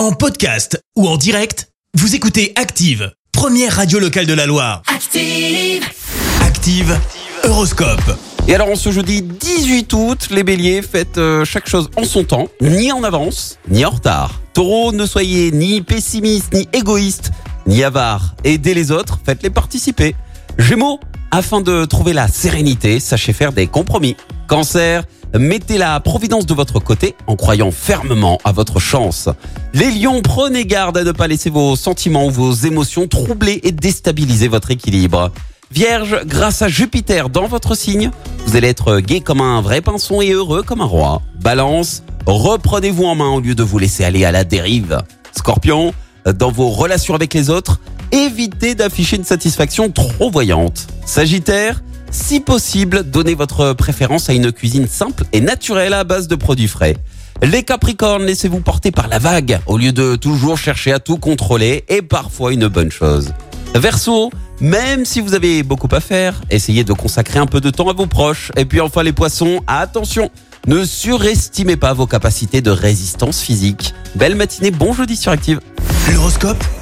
En podcast ou en direct, vous écoutez Active, première radio locale de la Loire. Active. Active, Horoscope. Et alors, on se jeudi 18 août, les béliers, faites euh, chaque chose en son temps, ni en avance, ni en retard. Taureau, ne soyez ni pessimiste, ni égoïste, ni avare. Aidez les autres, faites-les participer. Gémeaux, afin de trouver la sérénité, sachez faire des compromis. Cancer, mettez la providence de votre côté en croyant fermement à votre chance. Les lions, prenez garde à ne pas laisser vos sentiments ou vos émotions troubler et déstabiliser votre équilibre. Vierge, grâce à Jupiter dans votre signe, vous allez être gai comme un vrai pinson et heureux comme un roi. Balance, reprenez-vous en main au lieu de vous laisser aller à la dérive. Scorpion, dans vos relations avec les autres, évitez d'afficher une satisfaction trop voyante. Sagittaire, si possible, donnez votre préférence à une cuisine simple et naturelle à base de produits frais. Les Capricornes, laissez-vous porter par la vague au lieu de toujours chercher à tout contrôler et parfois une bonne chose. Verseau, même si vous avez beaucoup à faire, essayez de consacrer un peu de temps à vos proches. Et puis enfin les poissons, attention, ne surestimez pas vos capacités de résistance physique. Belle matinée, bon jeudi sur Active. L'horoscope